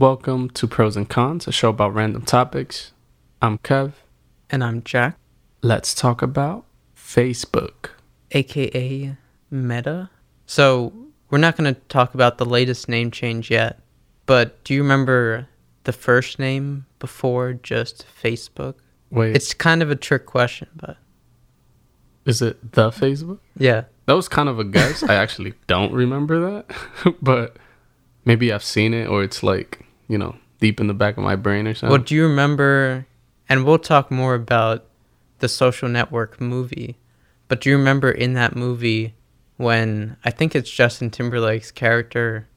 Welcome to Pros and Cons, a show about random topics. I'm Kev. And I'm Jack, Let's talk about Facebook. aka Meta. So, we're not going to talk about the latest name change yet, but do you remember the first name before just Facebook? Wait, It's kind of a trick question, but is it the Facebook? yeah. That was kind of a guess. I actually don't remember that, but maybe I've seen it or it's like, you know, deep in the back of my brain or something. Well, do you remember? And we'll talk more about the social network movie, but do you remember in that movie when I think it's Justin Timberlake's character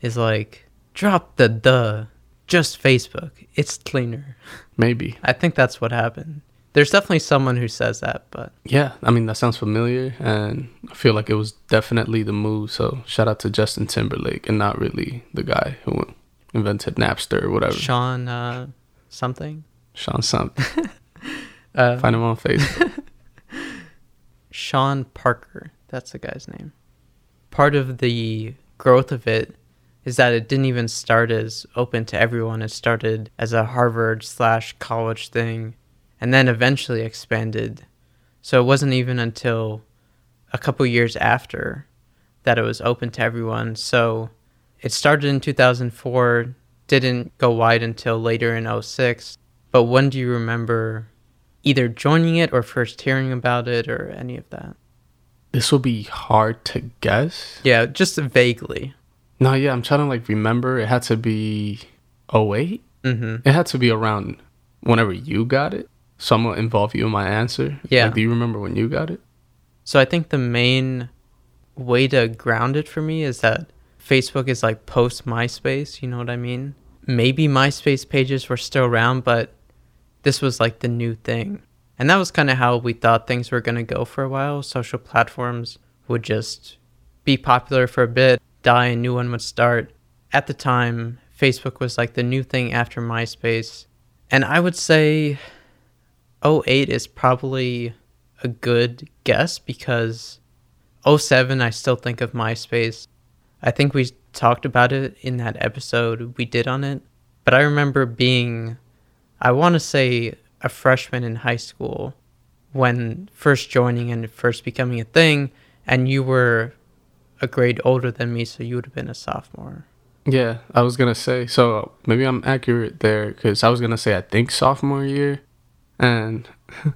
is like, drop the the, just Facebook. It's cleaner. maybe. I think that's what happened. There's definitely someone who says that, but Yeah, I mean, that sounds familiar and I feel like it was definitely the move. So shout out to Justin Timberlake and not really the guy who invented Napster or whatever. Sean uh, something. Sean something. Uh, Find him on Facebook. Sean Parker. That's the guy's name. Part of the growth of it is that it didn't even start as open to everyone. It started as a Harvard slash college thing and then eventually expanded. So it wasn't even until a couple years after that it was open to everyone. So it started in 2004, didn't go wide until later in 06. But when do you remember either joining it or first hearing about it or any of that? this will be hard to guess. Yeah, just vaguely. No, yeah, I'm trying to like remember. It had to be 08. hmm It had to be around whenever you got it. So I'm gonna involve you in my answer. Yeah. Like, do you remember when you got it? So I think the main way to ground it for me is that Facebook is like post MySpace, you know what I mean? Maybe MySpace pages were still around, but this was like the new thing. And that was kind of how we thought things were going to go for a while. Social platforms would just be popular for a bit, die, and new one would start. At the time, Facebook was like the new thing after MySpace. And I would say 08 is probably a good guess because 07 I still think of MySpace. I think we talked about it in that episode we did on it, but I remember being I want to say a freshman in high school when first joining and first becoming a thing and you were a grade older than me so you would have been a sophomore. Yeah, I was gonna say. So maybe I'm accurate there because I was gonna say I think sophomore year, and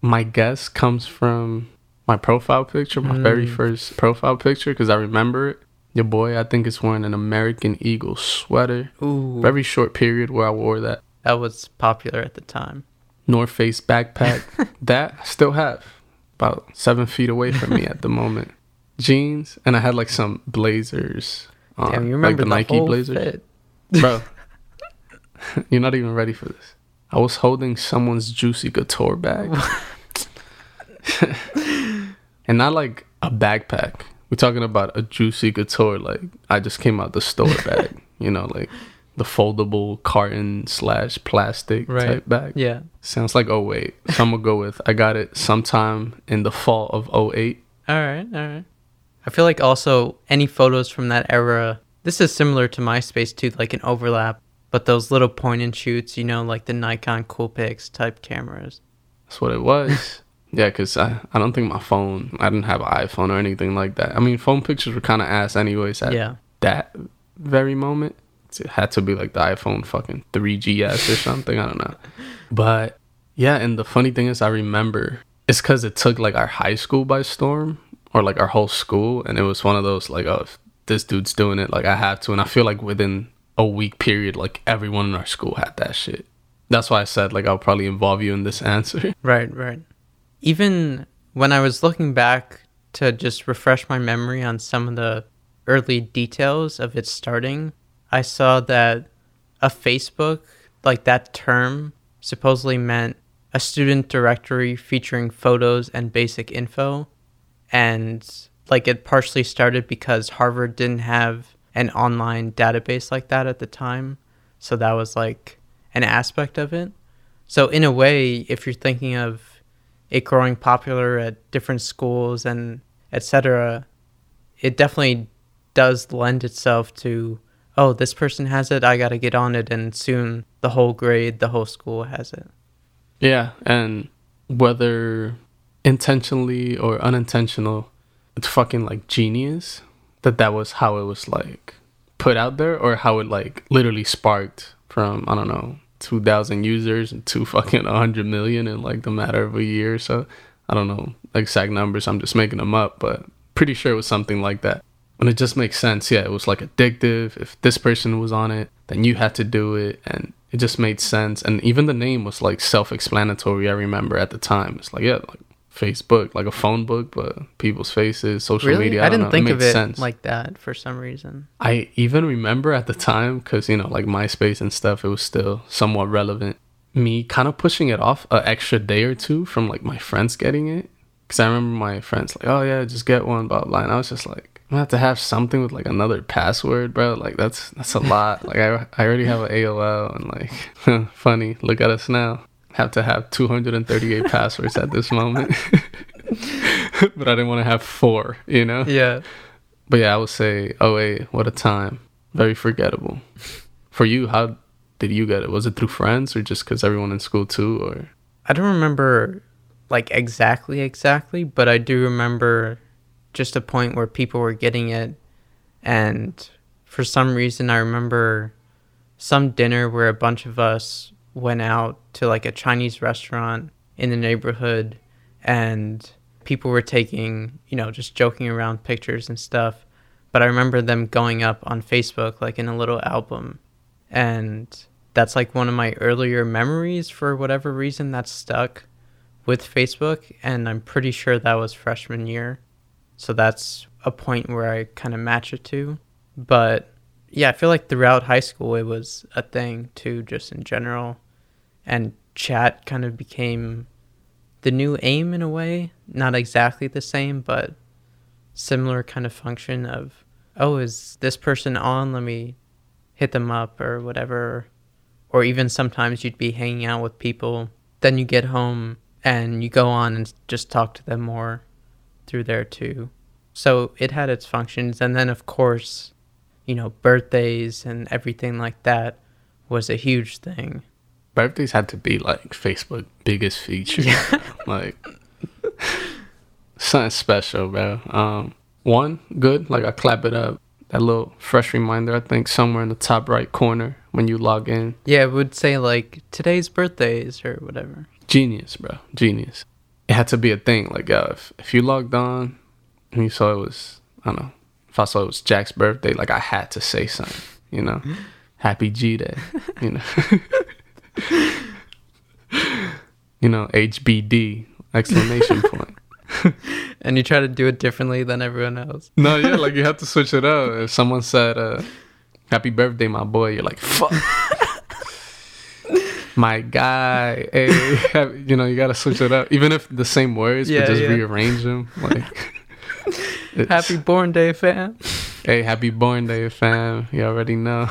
my guess comes from my profile picture, my very Mm. first profile picture, because I remember it. Your boy, I think, is wearing an American Eagle sweater. Ooh. Very short period where I wore that that was popular at the time. North Face backpack. that I still have about seven feet away from me at the moment. Jeans, and I had like some blazers. On, Damn, you remember like the, Nike whole blazers, bro. you're not even ready for this. I was holding someone's juicy couture bag, and not like a backpack. We're talking about a juicy couture, like I just came out the store bag. You know, like the foldable carton slash plastic Right. type bag. Yeah. Sounds like 08. So I'm gonna go with I got it sometime in the fall of 08. All right, all right. I feel like also any photos from that era, this is similar to MySpace too, like an overlap, but those little point and shoots, you know, like the Nikon Coolpix type cameras. That's what it was. yeah, because I, I don't think my phone, I didn't have an iPhone or anything like that. I mean, phone pictures were kind of ass anyways at Yeah. that very moment. It had to be like the iPhone fucking 3GS or something. I don't know. But yeah, and the funny thing is, I remember it's because it took like our high school by storm or like our whole school. And it was one of those like, oh, this dude's doing it, like I have to. And I feel like within a week period, like everyone in our school had that shit. That's why I said like I'll probably involve you in this answer. Right, right. Even when I was looking back to just refresh my memory on some of the early details of its starting, I saw that a Facebook, like that term, supposedly meant a student directory featuring photos and basic info. And like it partially started because Harvard didn't have an online database like that at the time. So that was like an aspect of it. So in a way, if you're thinking of it growing popular at different schools and etc., it definitely does lend itself to oh, this person has it, I got to get on it. And soon the whole grade, the whole school has it. Yeah. And whether intentionally or unintentional, it's fucking like genius that that was how it was like put out there or how it like literally sparked from, I don't know, 2,000 users to fucking 100 million in like the matter of a year. So I don't know exact numbers. I'm just making them up, but pretty sure it was something like that. And it just makes sense. Yeah, it was like addictive. If this person was on it, then you had to do it. And it just made sense. And even the name was like self explanatory. I remember at the time. It's like, yeah, like Facebook, like a phone book, but people's faces, social Really? media. I, I, didn't know. think it of it sense. like that for some reason. I even remember at the time because you know like MySpace and stuff, it was still somewhat relevant. Me kind of pushing it off an extra day or two from like my friends getting it because I remember my friends like, oh yeah, just get one, blah blah. And I was just like, I'm gonna have to have something with like another password, bro. Like that's that's a lot. like I I already have an AOL and like funny. Look at us now. Have to have 238 passwords at this moment. but I didn't want to have four, you know. Yeah. But yeah, I would say, oh wait, what a time. Very forgettable. For you, how did you get it? Was it through friends or just because everyone in school too? Or I don't remember like exactly exactly, but I do remember just a point where people were getting it and for some reason I remember some dinner where a bunch of us went out to like a Chinese restaurant in the neighborhood and people were taking, you know, just joking around pictures and stuff. But I remember them going up on Facebook like in a little album and that's like one of my earlier memories for whatever reason that's stuck with Facebook and I'm pretty sure that was freshman year. So that's a point where I kind of match it to. But yeah, I feel like throughout high school it was a thing too just in general and chat kind of became the new aim in a way, not exactly the same but similar kind of function of oh, is this person on? Let me hit them up or whatever. Or even sometimes you'd be hanging out with people then you get home and you go on and just talk to them more through there too. So it had its functions. And then of course you know birthdays and everything like that was a huge thing birthdays had to be like Facebook biggest feature. like something special, bro. Um, one good, like I clap it up. That little fresh reminder, I think somewhere in the top right corner when you log in. yeah it would say like today's birthdays or whatever Genius, bro. Genius. It had to be a thing. Like, uh, if, if you logged on and you saw it was, I don't know, if I saw it was Jack's birthday, like, I had to say something, you know? Happy G Day, you know? you know, HBD, exclamation point. and you try to do it differently than everyone else No, yeah, like, you have to switch it up. If someone said, uh, Happy birthday, my boy, you're like, fuck. my guy, hey, you know, you gotta switch it up. Even if the same words, Yeah, but just yeah. rearrange them. Like, happy born day fam Hey, happy born day, fam. You already know.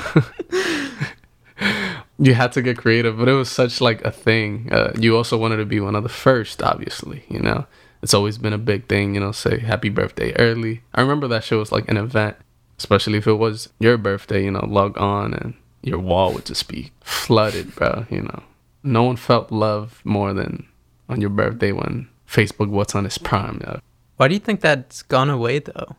You had to get creative, but it was such like a thing. Uh, you also wanted to be one of the first, obviously, you know. It's always been a big thing, you know, say happy birthday early. I remember that shit was like an event, especially if it was your birthday, you know, log on and your wall would just be flooded, bro, you know. No one felt love more than on your birthday when Facebook was on its prime, yo. Why do you think that's gone away though?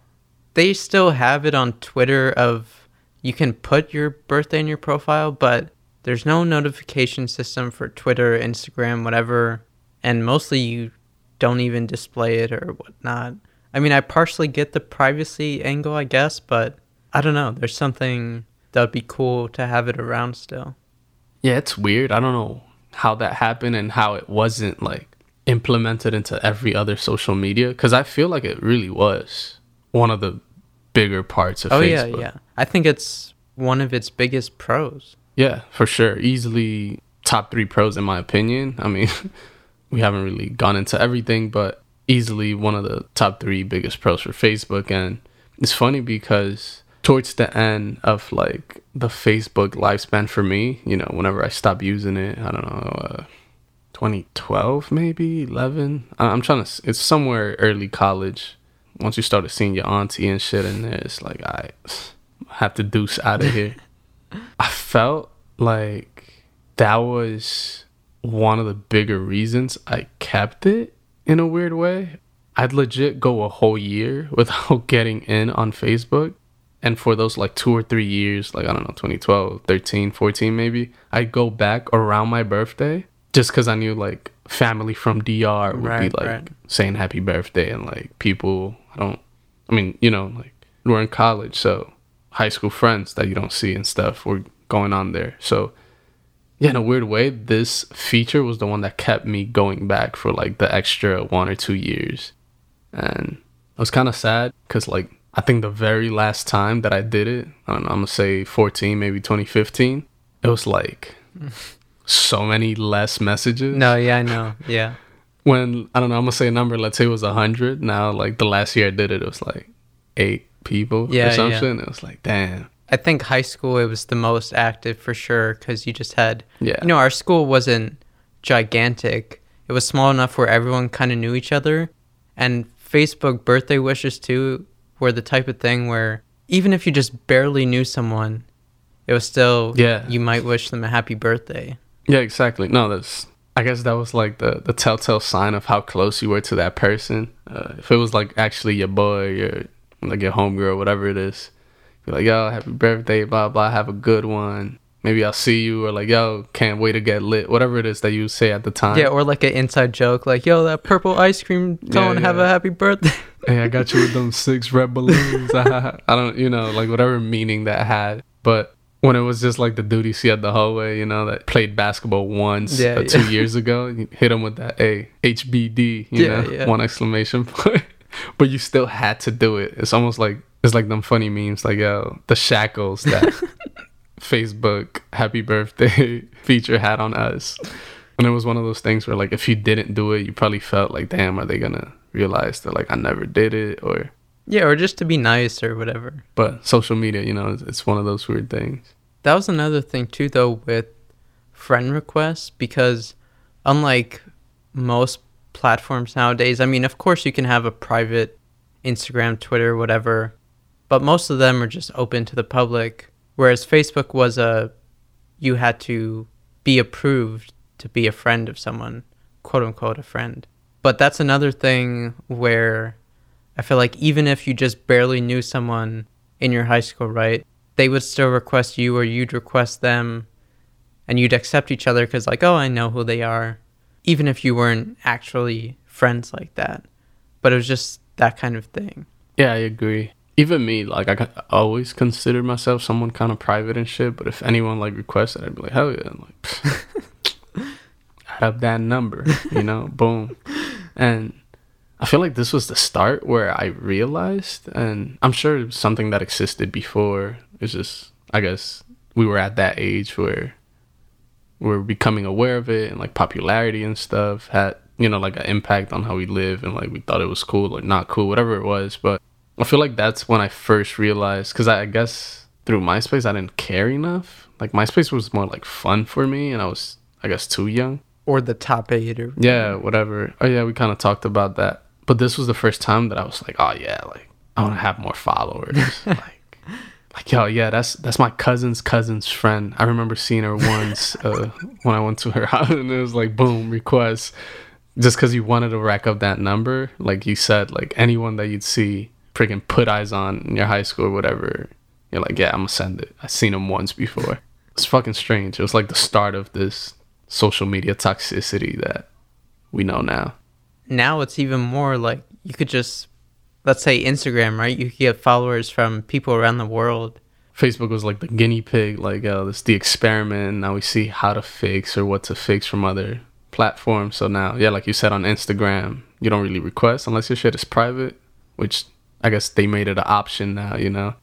They still have it on Twitter of you can put your birthday in your profile, but there's no notification system for Twitter, Instagram, whatever, and mostly you don't even display it or whatnot. I mean, I partially get the privacy angle, I guess, but I don't know. There's something that would be cool to have it around still. Yeah, it's weird. I don't know how that happened and how it wasn't like implemented into every other social media because I feel like it really was one of the bigger parts of oh Facebook. yeah, yeah. I think it's one of its biggest pros. Yeah, for sure. Easily top three pros in my opinion. I mean, we haven't really gone into everything, but easily one of the top three biggest pros for Facebook. And it's funny because towards the end of like the Facebook lifespan for me, you know, whenever I stopped using it, I don't know, uh, 2012 maybe 11. I- I'm trying to. It's somewhere early college. Once you started seeing your auntie and shit in there, it's like I have to deuce out of here. I felt like that was one of the bigger reasons I kept it in a weird way. I'd legit go a whole year without getting in on Facebook. And for those like two or three years, like I don't know, 2012, 13, 14 maybe, I'd go back around my birthday just because I knew like family from DR would Right, be like right. saying happy birthday and like people, I don't, I mean, you know, like we're in college, so high school friends that you don't see and stuff were going on there. So yeah, in a weird way, this feature was the one that kept me going back for like the extra one or two years. And I was kind of sad because, like, I think the very last time that I did it, I don't know, I'm gonna say 14, maybe 2015, it was like so many less messages. No, yeah, I know. Yeah. When, I don't know, I'm gonna say a number, let's say it was 100. Now, like, the last year I did it, it was like eight people Yeah, or yeah. something. It was like, damn. I think high school it was the most active for sure because you just had, Yeah. you know, our school wasn't gigantic. It was small enough where everyone kind of knew each other, and Facebook birthday wishes too were the type of thing where even if you just barely knew someone, it was still Yeah. you might wish them a happy birthday. Yeah, exactly. No, that's. I guess that was like the the telltale sign of how close you were to that person. Uh, if it was like actually your boy, your like your homegirl, whatever it is, be like, "Yo, happy birthday, blah blah. Have a good one. Maybe I'll see you." Or like, "Yo, can't wait to get lit." Whatever it is that you say at the time. Yeah, or like an inside joke, like "Yo, that purple ice cream cone, have yeah. a happy birthday." hey, I got you with them six red balloons. I don't, you know, like whatever meaning that had. But when it was just like the dude you see at the hallway, you know, that played basketball once Yeah, uh, two yeah. years ago, you hit him with that A HBD, you Yeah, know, yeah. one exclamation point. But you still had to do it. It's almost like it's like them funny memes, like yo, the shackles that Facebook happy birthday feature had on us. And it was one of those things where like if you didn't do it, you probably felt like, damn, are they gonna realize that like I never did it or yeah, or just to be nice or whatever. but social media, you know, it's, it's one of those weird things. That was another thing too, though, with friend requests because unlike most platforms nowadays, I mean, of course, you can have a private Instagram, Twitter, whatever, but most of them are just open to the public. Whereas Facebook was a you had to be approved to be a friend of someone, quote unquote, a friend. But that's another thing where I feel like even if you just barely knew someone in your high school, right? They would still request you or you'd request them and you'd accept each other because, like, oh, I know who they are, even if you weren't actually friends like that. But it was just that kind of thing. Yeah, I agree. Even me, like I always considered myself someone kind of private and shit. But if anyone like requested, I'd be like, hell yeah, I'm like, add up that number, you know, boom. And I feel like this was the start where I realized, and I'm sure something that existed before. It's just, I guess, we were at that age where we're becoming aware of it, and like popularity and stuff had, you know, like an impact on how we live, and like we thought it was cool or not cool, whatever it was. But I feel like that's when I first realized, because I, I guess through MySpace I didn't care enough. Like MySpace was more like fun for me, and I was, I guess, too young. Or the top eight or Yeah, whatever. Oh yeah, we kind of talked about that. But this was the first time that I was like, oh yeah, like I want to have more followers. like, like yo, yeah, that's that's my cousin's cousin's friend. I remember seeing her once uh, when I went to her house, and it was like, boom, request. Just because you wanted to rack up that number, like you said, like anyone that you'd see freaking put eyes on in your high school or whatever, you're like, yeah, I'm gonna send it. I seen him once before. It's fucking strange. It was like the start of this social media toxicity that we know now. now it's even more like you could just let's say Instagram, right? You get followers from people around the world. Facebook was like the guinea pig, like uh, this the experiment. Now we see how to fix or what to fix from other platforms. So now, yeah, like you said on Instagram, you don't really request unless your shit is private, which I guess they made it an option now. You know,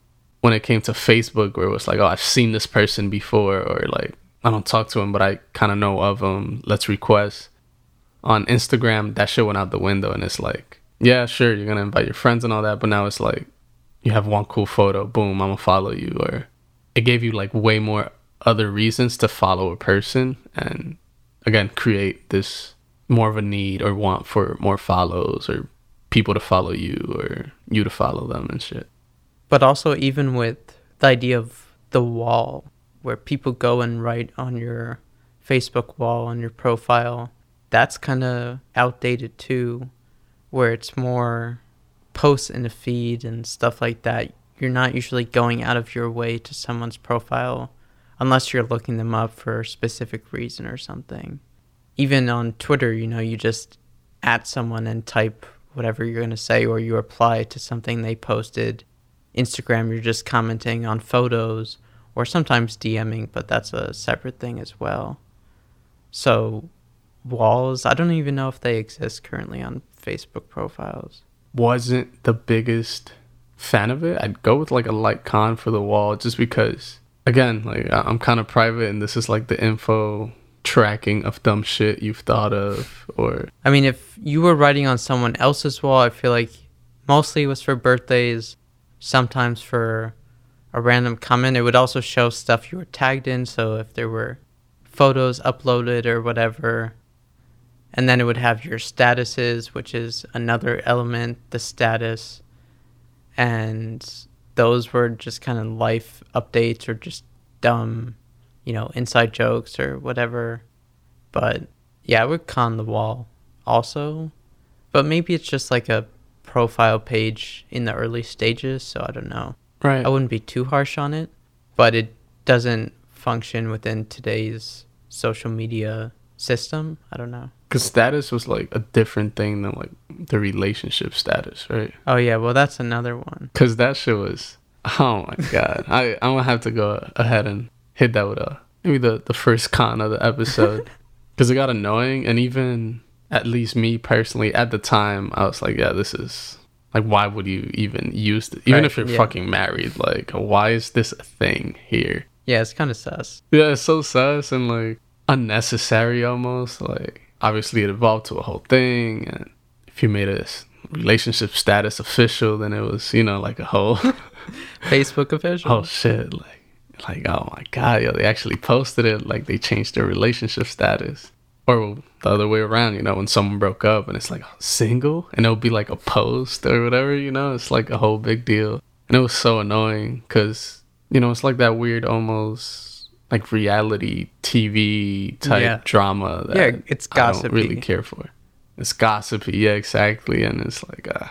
when it came to Facebook, where it was like, oh, I've seen this person before, or like I don't talk to him, but I kind of know of him. Let's request. On Instagram, that shit went out the window, and it's like, yeah, sure, you're gonna invite your friends and all that, but now it's like you have one cool photo, boom, I'm gonna follow you. Or it gave you like way more other reasons to follow a person and again create this more of a need or want for more follows or people to follow you or you to follow them and shit. But also even with the idea of the wall where people go and write on your Facebook wall on your profile. That's kind of outdated too, where it's more posts in the feed and stuff like that. You're not usually going out of your way to someone's profile unless you're looking them up for a specific reason or something. Even on Twitter, you know, you just at someone and type whatever you're going to say or you reply to something they posted. Instagram, you're just commenting on photos or sometimes DMing, but that's a separate thing as well. So, walls, I don't even know if they exist currently on Facebook profiles. Wasn't the biggest fan of it. I'd go with like a light con for the wall just because, again, like I'm kind of private and this is like the info tracking of dumb shit you've thought of or I mean, if you were writing on someone else's wall, I feel like mostly it was for birthdays, sometimes for a random comment. It would also show stuff you were tagged in, so if there were photos uploaded or whatever. And then it would have your statuses, which is another element, the status. And those were just kind of life updates or just dumb, you know, inside jokes or whatever. But yeah, I would con the wall also. But maybe it's just like a profile page in the early stages, so I don't know. right I wouldn't be too harsh on it, but it doesn't function within today's social media system. I don't know. because status was like a different thing than like the relationship status right Oh yeah, well that's another one. because that shit was oh my god i i'm gonna have to go ahead and hit that with a maybe the the first con of the episode because it got annoying and even at least me personally at the time i was like yeah this is like why would you even use it even Right, if you're yeah. fucking married like why is this a thing here Yeah, it's kind of sus. yeah it's so sus and like unnecessary almost like obviously it evolved to a whole thing and if you made a relationship status official then it was you know like a whole Facebook official. oh shit like like oh my god yo they actually posted it like they changed their relationship status or the other way around you know when someone broke up and it's like single and it'll be like a post or whatever you know it's like a whole big deal and it was so annoying because you know it's like that weird almost like reality tv type Yeah. drama that Yeah, it's gossipy. i don't really care for it's gossipy yeah exactly and it's like uh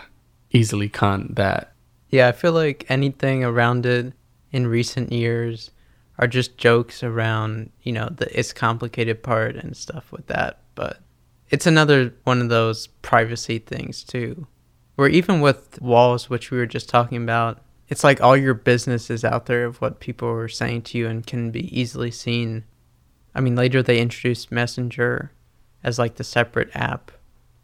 easily con that Yeah, I feel like anything around it in recent years are just jokes around, you know, the it's complicated part and stuff with that. But it's another one of those privacy things too. Where even with walls, which we were just talking about, it's like all your business is out there of what people are saying to you and can be easily seen. I mean, later they introduced Messenger as like the separate app.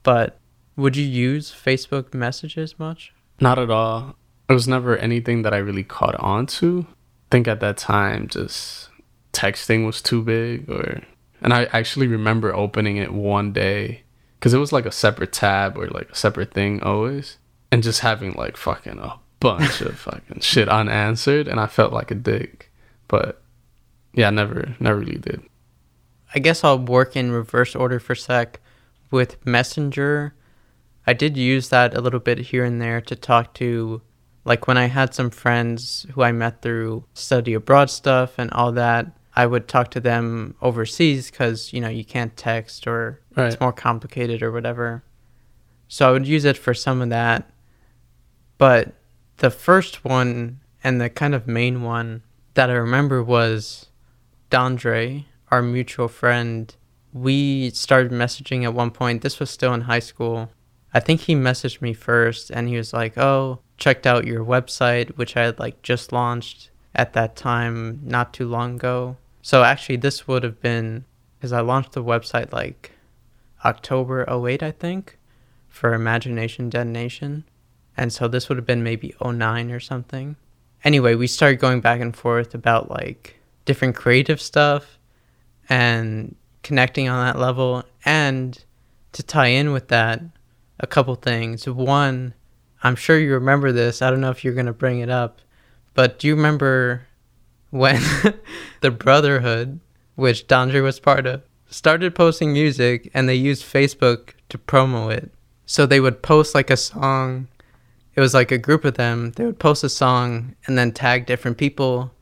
But would you use Facebook messages much? Not at all. It was never anything that I really caught on to. I think at that time, just texting was too big, or and I actually remember opening it one day because it was like a separate tab or like a separate thing always, and just having like fucking a bunch of fucking shit unanswered, and I felt like a dick. But yeah, I never, never really did. I guess I'll work in reverse order for sec. With Messenger, I did use that a little bit here and there to talk to, like when I had some friends who I met through study abroad stuff and all that. I would talk to them overseas because you know you can't text or Right. it's more complicated or whatever. So I would use it for some of that. But the first one and the kind of main one that I remember was Dandre, our mutual friend. We started messaging at one point. This was still in high school. I think he messaged me first and he was like, "Oh, checked out your website, which I had like just launched at that time not too long ago." So actually this would have been cuz I launched the website like October 08, I think, for Imagination Detonation. And so this would have been maybe 09 or something. Anyway, we started going back and forth about like different creative stuff and connecting on that level. And to tie in with that, a couple things. One, I'm sure you remember this. I don't know if you're going to bring it up, but do you remember when the Brotherhood, which Dondre was part of, started posting music and they used Facebook to promo it? So they would post like a song it was like a group of them. They would post a song and then tag different people,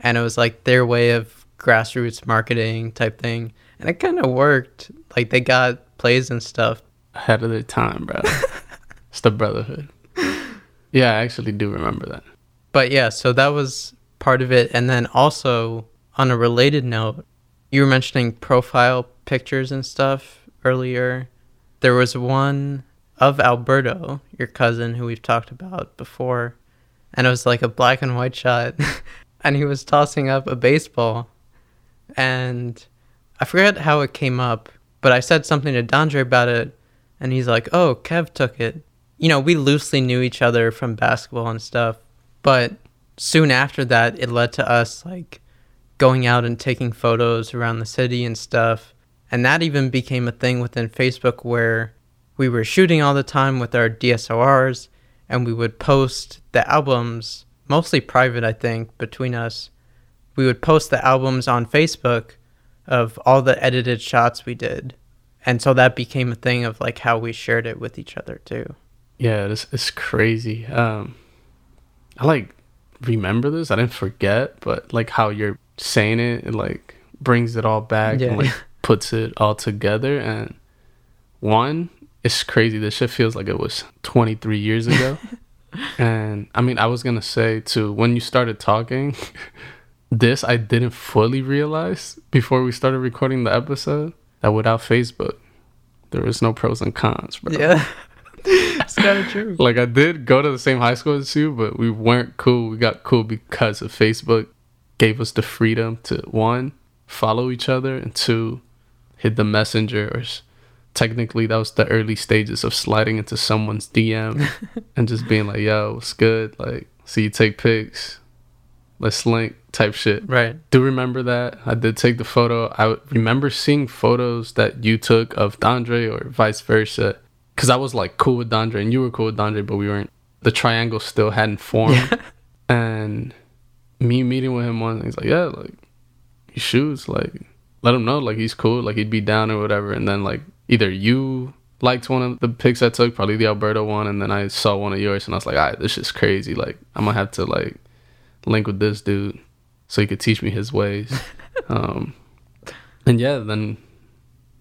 and it was like their way of grassroots marketing type thing, and it kind of worked. Like they got plays and stuff. Ahead of their time, bro. it's the brotherhood. Yeah, I actually do remember that. But yeah, so that was part of it, and then also on a related note, you were mentioning profile pictures and stuff earlier. There was one of Alberto, your cousin, who we've talked about before, and it was like a black and white shot, and he was tossing up a baseball, and I forget how it came up, but I said something to Dandre about it, and he's like, "Oh, Kev took it." You know, we loosely knew each other from basketball and stuff, but soon after that, it led to us like going out and taking photos around the city and stuff. And that even became a thing within Facebook where we were shooting all the time with our DSLRs and we would post the albums, mostly private, I think, between us. We would post the albums on Facebook of all the edited shots we did. And so that became a thing of like how we shared it with each other too. Yeah, this is crazy. Um, I like remember this. I didn't forget, but like how you're saying it, it like brings it all back Yeah. and like puts it all together. And one, it's crazy. This shit feels like it was 23 years ago. and I mean, I was gonna say too when you started talking, this I didn't fully realize before we started recording the episode that without Facebook, there was no pros and cons, bro. Yeah. it's kind of true. Like I did go to the same high school as you, but we weren't cool. We got cool because of Facebook gave us the freedom to one follow each other and two hit the messenger or technically that was the early stages of sliding into someone's DM and just being like, "Yo, what's good? Like, see you take pics. Let's link." type shit Right. do remember that. I did take the photo. I remember seeing photos that you took of Dandre or vice versa. Cause I was like cool with Dandre and you were cool with Dandre, but we weren't. The triangle still hadn't formed. And me meeting with him once, he's like, yeah, like he shoots. Like let him know, like he's cool. Like he'd be down or whatever. And then like either you liked one of the pics I took, probably the Alberto one, and then I saw one of yours, and I was like, all right, this is crazy. Like I'm gonna have to like link with this dude so he could teach me his ways. um, and yeah, then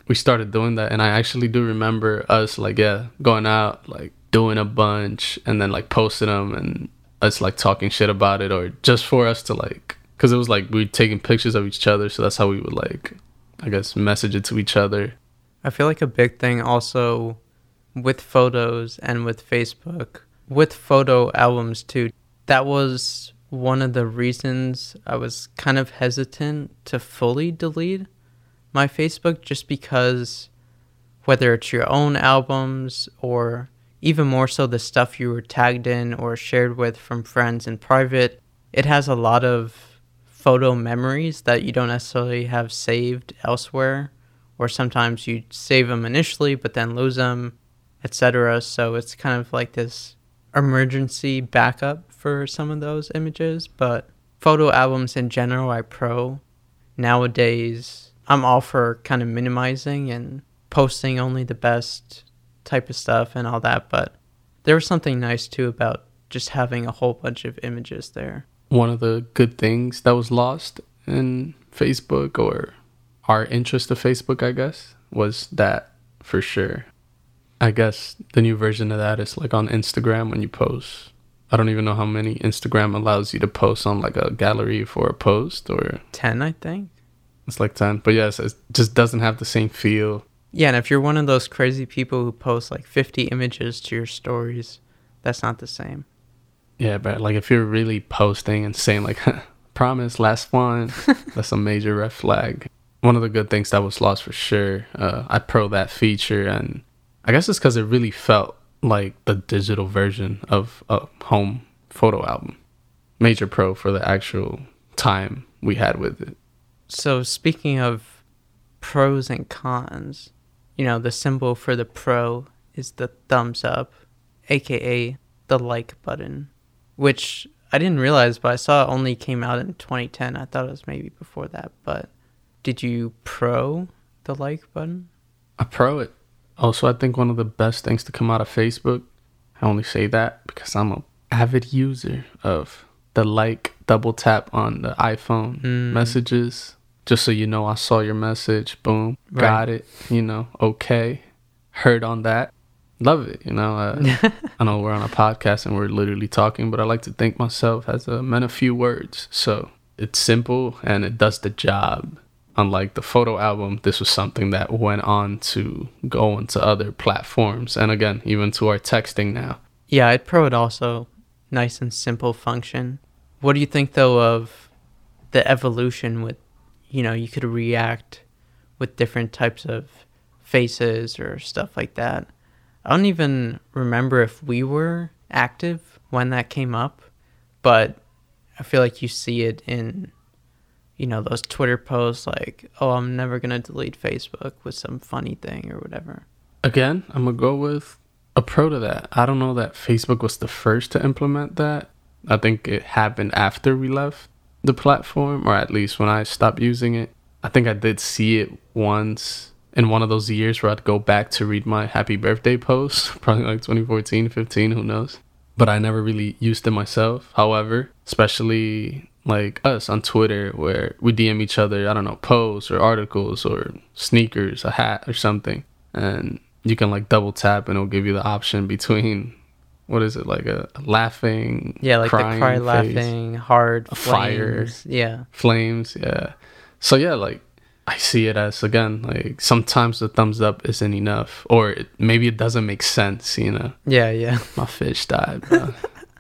we started doing that, and I actually do remember us like yeah going out like doing a bunch, and then like posting them, and us like talking shit about it, or just for us to like, because it was like we were taking pictures of each other, so that's how we would like, I guess, message it to each other. I feel like a big thing also with photos and with Facebook, with photo albums too. That was one of the reasons I was kind of hesitant to fully delete my Facebook just because whether it's your own albums or even more so the stuff you were tagged in or shared with from friends in private, it has a lot of photo memories that you don't necessarily have saved elsewhere or sometimes you save them initially but then lose them, etc. So it's kind of like this emergency backup for some of those images. But photo albums in general, I pro. Nowadays, I'm all for kind of minimizing and posting only the best type of stuff and all that. But there was something nice too about just having a whole bunch of images there. One of the good things that was lost in Facebook or our interest of Facebook, I guess, was that for sure. I guess the new version of that is like on Instagram when you post. I don't even know how many Instagram allows you to post on like a gallery for a post or 10, I think. it's like 10. But yes, it just doesn't have the same feel. Yeah, and if you're one of those crazy people who post like 50 images to your stories, that's not the same. Yeah, but like if you're really posting and saying like promise last one, that's a major red flag. One of the good things that was lost for sure. Uh, I pro that feature, and I guess it's because it really felt like the digital version of a home photo album. Major pro for the actual time we had with it. So, speaking of pros and cons, you know, the symbol for the pro is the thumbs up, aka the like button, which I didn't realize, but I saw it only came out in 2010. I thought it was maybe before that, but did you pro the like button? I pro it. Also, I think one of the best things to come out of Facebook I only say that because I'm a avid user of the like double tap on the iPhone Mm. messages just so you know I saw your message. Boom, got it. You know, okay, heard on that. Love it. You know, uh, I know we're on a podcast and we're literally talking, but I like to think myself as a man of few words. So it's simple and it does the job. Unlike the photo album, this was something that went on to go into other platforms. And again, even to our texting now. Yeah, it also nice and simple function. What do you think though of the evolution with you know, you could react with different types of faces or stuff like that. I don't even remember if we were active when that came up, but I feel like you see it in you know, those Twitter posts like, "Oh, I'm never going to delete Facebook" with some funny thing or whatever. Again, I'm going to go with a pro to that. I don't know that Facebook was the first to implement that. I think it happened after we left the platform, or at least when I stopped using it. I think I did see it once in one of those years where I'd go back to read my happy birthday post, probably like 2014, 15, who knows. But I never really used it myself. However, especially like us on Twitter, where we DM each other, I don't know, posts or articles or sneakers, a hat or something. And you can like double tap and it'll give you the option between what is it like a laughing Yeah, like the cry face, laughing, hard A fire. Yeah. flames yeah so yeah like i see it as again like sometimes the thumbs up isn't enough or it, maybe it doesn't make sense you know Yeah, yeah. my fish died bro.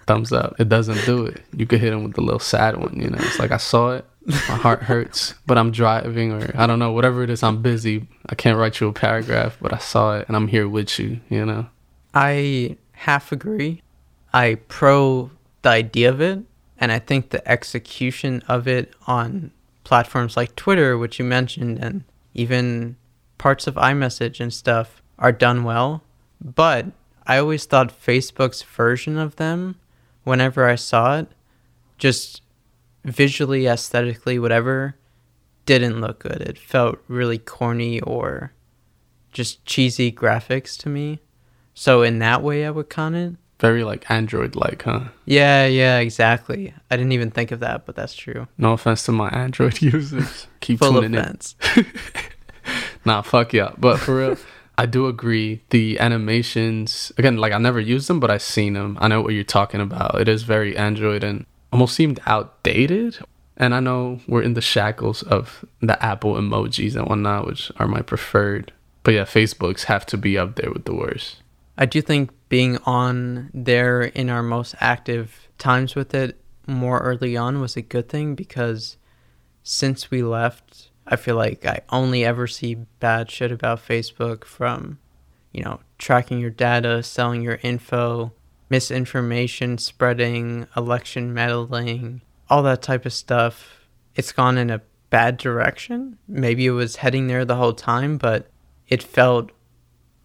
Thumbs up. It doesn't do it. You could hit him with the little sad one you know? It's like i saw it. My heart hurts but i'm driving or i don't know whatever it is i'm busy. I can't write you a paragraph but i saw it and i'm here with you you know? I half agree. I pro the idea of it, and I think the execution of it on platforms like Twitter, which you mentioned, and even parts of iMessage and stuff are done well. But I always thought Facebook's version of them, whenever I saw it, just visually, aesthetically, whatever, didn't look good. It felt really corny or just cheesy graphics to me. So in that way, I would con it. very like android like huh Yeah, yeah, exactly. I didn't even think of that, but that's true. no offense to my android users keep Full tuning in offense. Nah, fuck yeah. But for real, I do agree. The animations, again, like I never used them, but I've seen them. I know what you're talking about. It is very Android and almost seemed outdated. And I know we're in the shackles of the Apple emojis and whatnot, which are my preferred. But yeah, Facebook's have to be up there with the worst. I do think being on there in our most active times with it more early on was a good thing because since we left, I feel like I only ever see bad shit about Facebook from, you know, tracking your data, selling your info, misinformation spreading, election meddling, all that type of stuff. It's gone in a bad direction. Maybe it was heading there the whole time, but it felt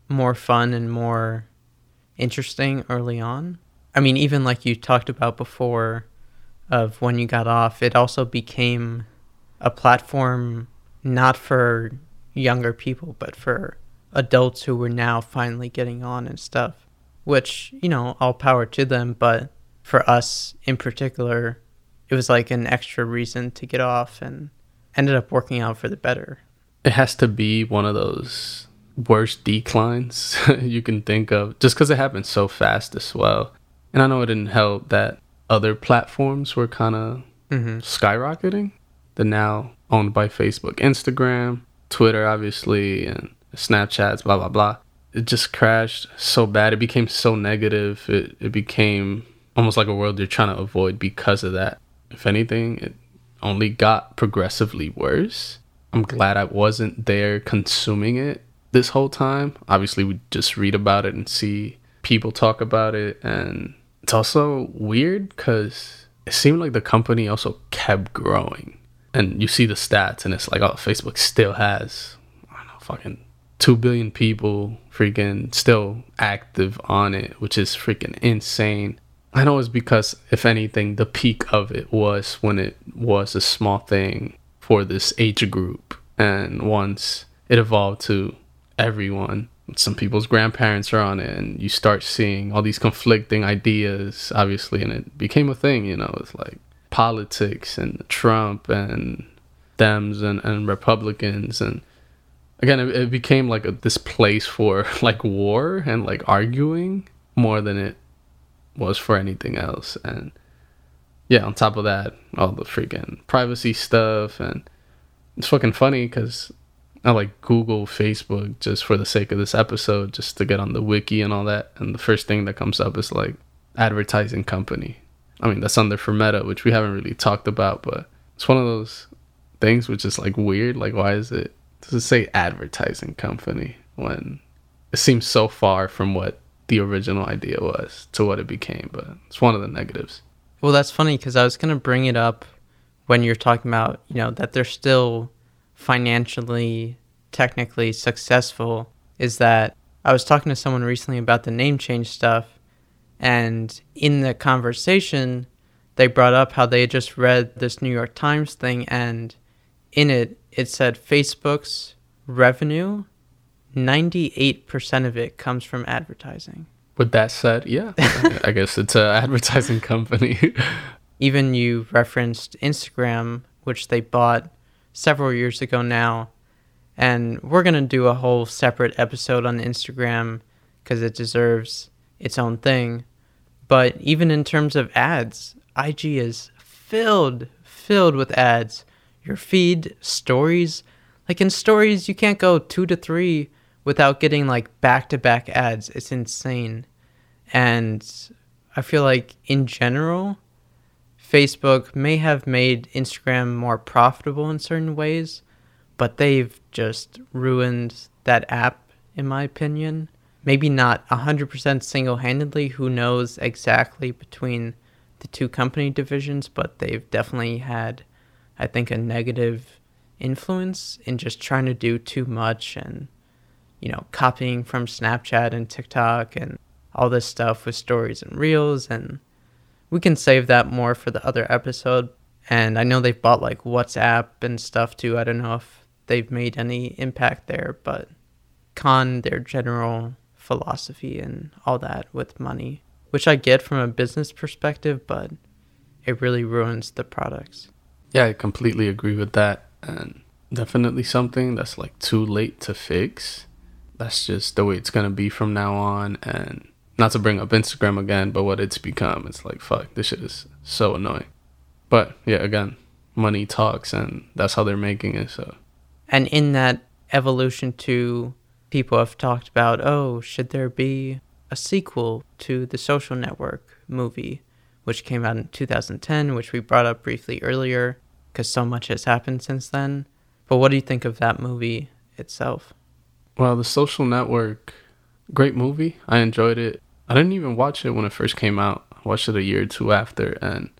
more fun and more interesting early on. I mean, even like you talked about before, of when you got off, it also became a platform not for younger people, but for adults who were now finally getting on and stuff. Which, you know, all power to them, but for us in particular, it was like an extra reason to get off and ended up working out for the better. It has to be one of those worst declines you can think of just because it happened so fast as well. And I know it didn't help that other platforms were kind of hmm skyrocketing. They're now owned by Facebook, Instagram, Twitter, obviously, and Snapchats, blah, blah, blah. It just crashed so bad. It became so negative. It, it became almost like a world you're trying to avoid because of that. If anything, it only got progressively worse. I'm glad I wasn't there consuming it this whole time. Obviously, we just read about it and see people talk about it. And it's also weird because it seemed like the company also kept growing. And you see the stats, and it's like, oh, Facebook still has, I don't know, fucking 2 billion people freaking still active on it, which is freaking insane. I know it's because, if anything, the peak of it was when it was a small thing for this age group. And once it evolved to everyone, some people's grandparents are on it and you start seeing all these conflicting ideas obviously and it became a thing you know it's like politics and trump and dems and, and republicans and again it, it became like a, this place for like war and like arguing more than it was for anything else and yeah on top of that all the freaking privacy stuff and it's fucking funny because I like Google Facebook just for the sake of this episode, just to get on the wiki and all that. And the first thing that comes up is like advertising company. I mean, that's under for Meta, which we haven't really talked about, but it's one of those things which is like weird. Like, why is it, does it say advertising company when it seems so far from what the original idea was to what it became? But it's one of the negatives. Well, that's funny because I was going to bring it up when you're talking about, you know, that they're still financially, technically successful is that I was talking to someone recently about the name change stuff. And in the conversation, they brought up how they had just read this New York Times thing. And in it, it said Facebook's revenue, 98% of it comes from advertising. With that said, yeah, I guess it's an advertising company. Even you referenced Instagram, which they bought several years ago now. And we're going to do a whole separate episode on Instagram because it deserves its own thing. But even in terms of ads, IG is filled, filled with ads. Your feed, stories, like in stories, you can't go two to three without getting like back to back ads. It's insane. And I feel like in general, Facebook may have made Instagram more profitable in certain ways, but they've just ruined that app, in my opinion. Maybe not 100% single handedly, who knows exactly between the two company divisions, but they've definitely had, I think, a negative influence in just trying to do too much and, you know, copying from Snapchat and TikTok and all this stuff with stories and reels and we can save that more for the other episode. And I know they've bought like WhatsApp and stuff too. I don't know if they've made any impact there, but con their general philosophy and all that with money, which I get from a business perspective, but it really ruins the products. Yeah, I completely agree with that. And definitely something that's like too late to fix. That's just the way it's going to be from now on. And not to bring up Instagram again, but what it's become, it's like fuck, this shit is so annoying. But yeah, again, money talks, and that's how they're making it. So, and in that evolution, to people have talked about, oh, should there be a sequel to the Social Network movie, which came out in 2010, which we brought up briefly earlier, because so much has happened since then. But what do you think of that movie itself? Well, the Social Network, great movie. I enjoyed it. I didn't even watch it when it first came out. I watched it a year or two after, and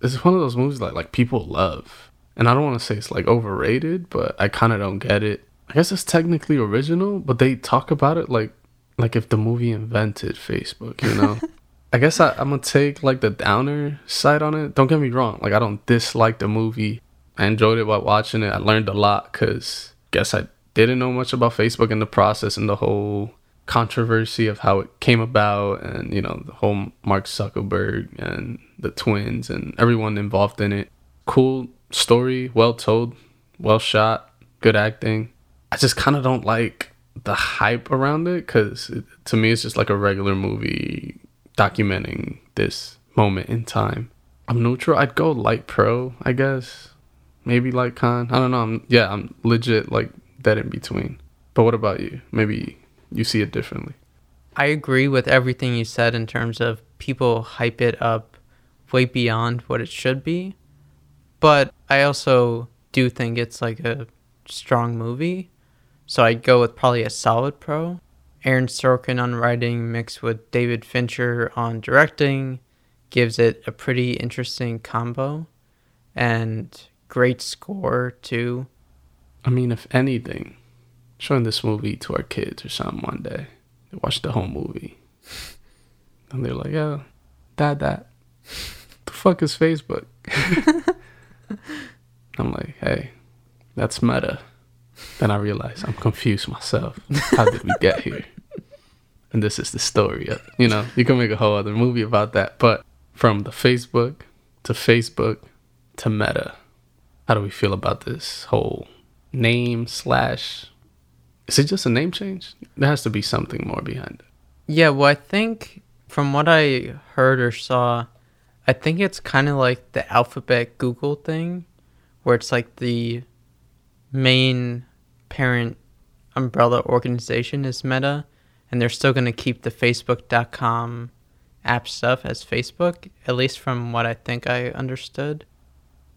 it's one of those movies that like people love. And I don't want to say it's like overrated, but I kind of don't get it. I guess it's technically original, but they talk about it like like if the movie invented Facebook, you know. I guess I, I'm gonna take like the downer side on it. Don't get me wrong, like I don't dislike the movie. I enjoyed it while watching it. I learned a lot because guess I didn't know much about Facebook in the process and the whole controversy of how it came about and you know the whole Mark Zuckerberg and the twins and everyone involved in it. Cool story, well told, well shot, good acting. I just kind of don't like the hype around it cuz to me it's just like a regular movie documenting this moment in time. I'm neutral. I'd go light pro, I guess. Maybe light con. I don't know. I'm yeah, I'm legit like dead in between. But what about you? Maybe you see it differently. I agree with everything you said in terms of people hype it up way beyond what it should be. But I also do think it's like a strong movie. So I'd go with probably a solid pro. Aaron Sorkin on writing mixed with David Fincher on directing gives it a pretty interesting combo and great score too. I mean, if anything, showing this movie to our kids or something one day. They watch the whole movie. And they're like, yo, dad, that. the fuck is Facebook? I'm like, hey, that's meta. Then I realized I'm confused myself. How did we get here? And this is the story. Of, you know, you can make a whole other movie about that. But from the Facebook to Facebook to Meta, how do we feel about this whole name slash? Is it just a name change? There has to be something more behind it. Yeah, well, I think from what I heard or saw, I think it's kind of like the alphabet Google thing, where it's like the main parent umbrella organization is Meta, and they're still going to keep the Facebook.com app stuff as Facebook, at least from what I think I understood.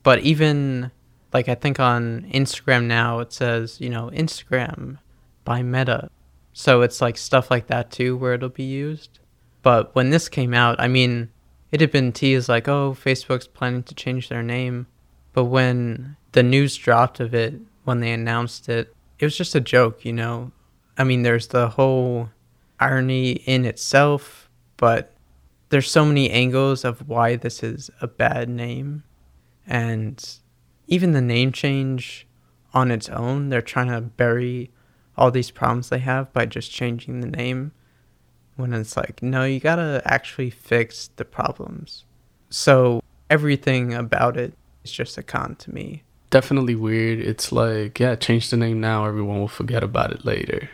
But even like I think on Instagram now, it says, you know, Instagram by Meta. So it's like stuff like that too, where it'll be used. But when this came out, I mean, it had been teased like, oh, Facebook's planning to change their name. But when the news dropped of it, when they announced it, it was just a joke, you know? I mean, there's the whole irony in itself, but there's so many angles of why this is a bad name. And even the name change on its own, they're trying to bury all these problems they have by just changing the name when it's like no you gotta actually fix the problems so everything about it is just a con to me Definitely weird. It's like, yeah, change the name now, everyone will forget about it later.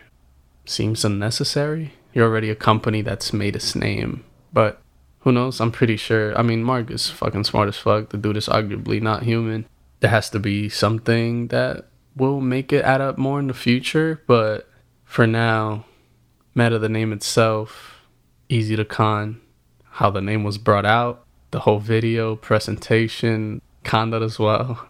Seems unnecessary. You're already a company that's made its name, but who knows? I'm pretty sure. I mean, Mark is fucking smart as fuck. The dude is arguably not human. There has to be something that will make it add up more in the future, but for now, Meta, the name itself, easy to con. How the name was brought out, the whole video, presentation, con that as well.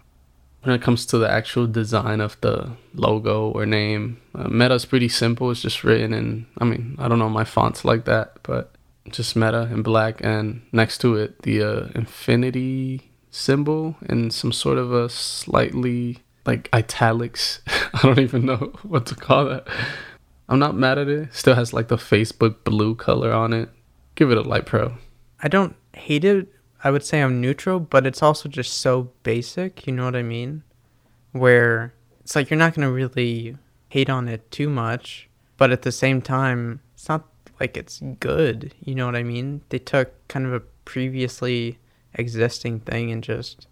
When it comes to the actual design of the logo or name, uh, Meta's pretty simple. It's just written in, I mean, I don't know my fonts like that, but just Meta in black, and next to it, the uh, infinity symbol in some sort of a slightly like italics. I don't even know what to call that. I'm not mad at it. Still has like the Facebook blue color on it. Give it a light pro. i don't hate it i would say i'm neutral but it's also just so basic you know what i mean where it's like you're not going to really hate on it too much but at the same time it's not like it's good you know what i mean they took kind of a previously existing thing and just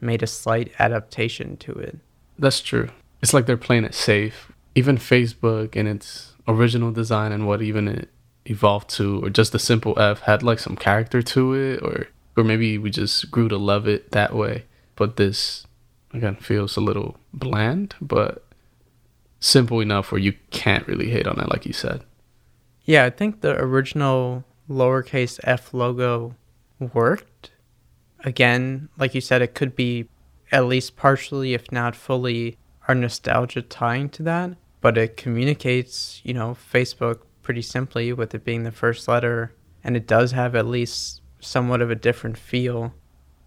made a slight adaptation to it That's true. It's like they're playing it safe. Even Facebook and its original design and what even it evolved to, or just the simple F had like some character to it, or or maybe we just grew to love it that way. But this again feels a little bland, but simple enough where you can't really hate on it, like you said. Yeah, I think the original lowercase f logo worked. Again, like you said, it could be at least partially, if not fully, our nostalgia tying to that. But it communicates, you know, Facebook pretty simply with it being the first letter. And it does have at least somewhat of a different feel.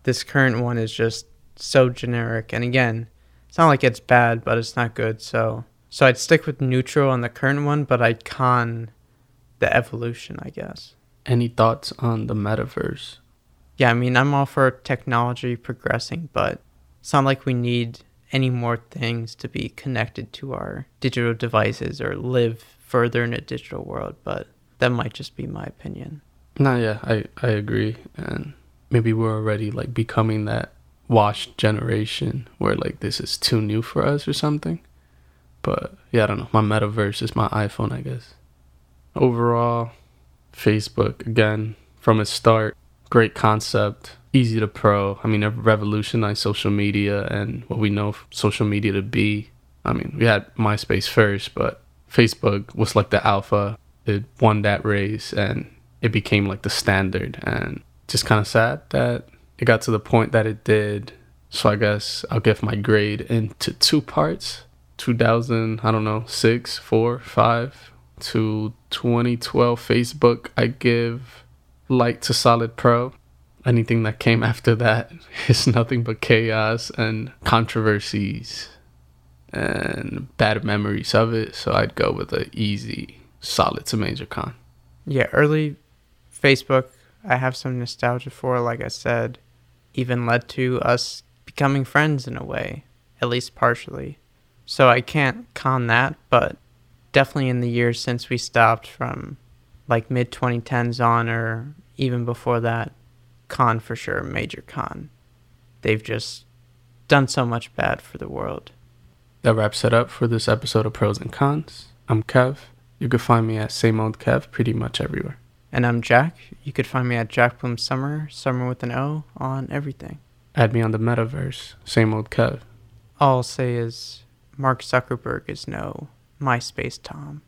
This current one is just so generic. And again, it's not like it's bad, but it's not good. So, so I'd stick with neutral on the current one, but I'd con the evolution, I guess. Any thoughts on the metaverse? Yeah, I mean, I'm all for technology progressing, but it's not like we need any more things to be connected to our digital devices or live further in a digital world, but that might just be my opinion. No, yeah, I I agree, and maybe we're already like becoming that washed generation where like this is too new for us or something. But yeah, I don't know. My metaverse is my iPhone, I guess. Overall, Facebook again from its start, great concept, easy to pro. I mean, it revolutionized social media and what we know social media to be. I mean, we had MySpace first, but Facebook was like the alpha. It won that race and it became like the standard. And just kind of sad that it got to the point that it did. So I guess I'll give my grade into two parts. 2000, I don't know, six, four, five to 2012 Facebook. I give light to solid pro anything that came after that is nothing but chaos and controversies and bad memories of it. So I'd go with a easy, solid to major con. Yeah, early Facebook, I have some nostalgia for, like I said, even led to us becoming friends in a way, at least partially. So I can't con that, but definitely in the years since we stopped from like mid 2010s on or even before that, con for sure, major con. They've just done so much bad for the world. That wraps it up for this episode of Pros and Cons. I'm Kev. You can find me at same old Kev pretty much everywhere. And I'm Jack. You could find me at Jack Bloom Summer, Summer with an O, on everything. Add me on the metaverse. Same old Kev. All I'll say is Mark Zuckerberg is no MySpace Tom.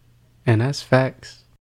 And that's facts.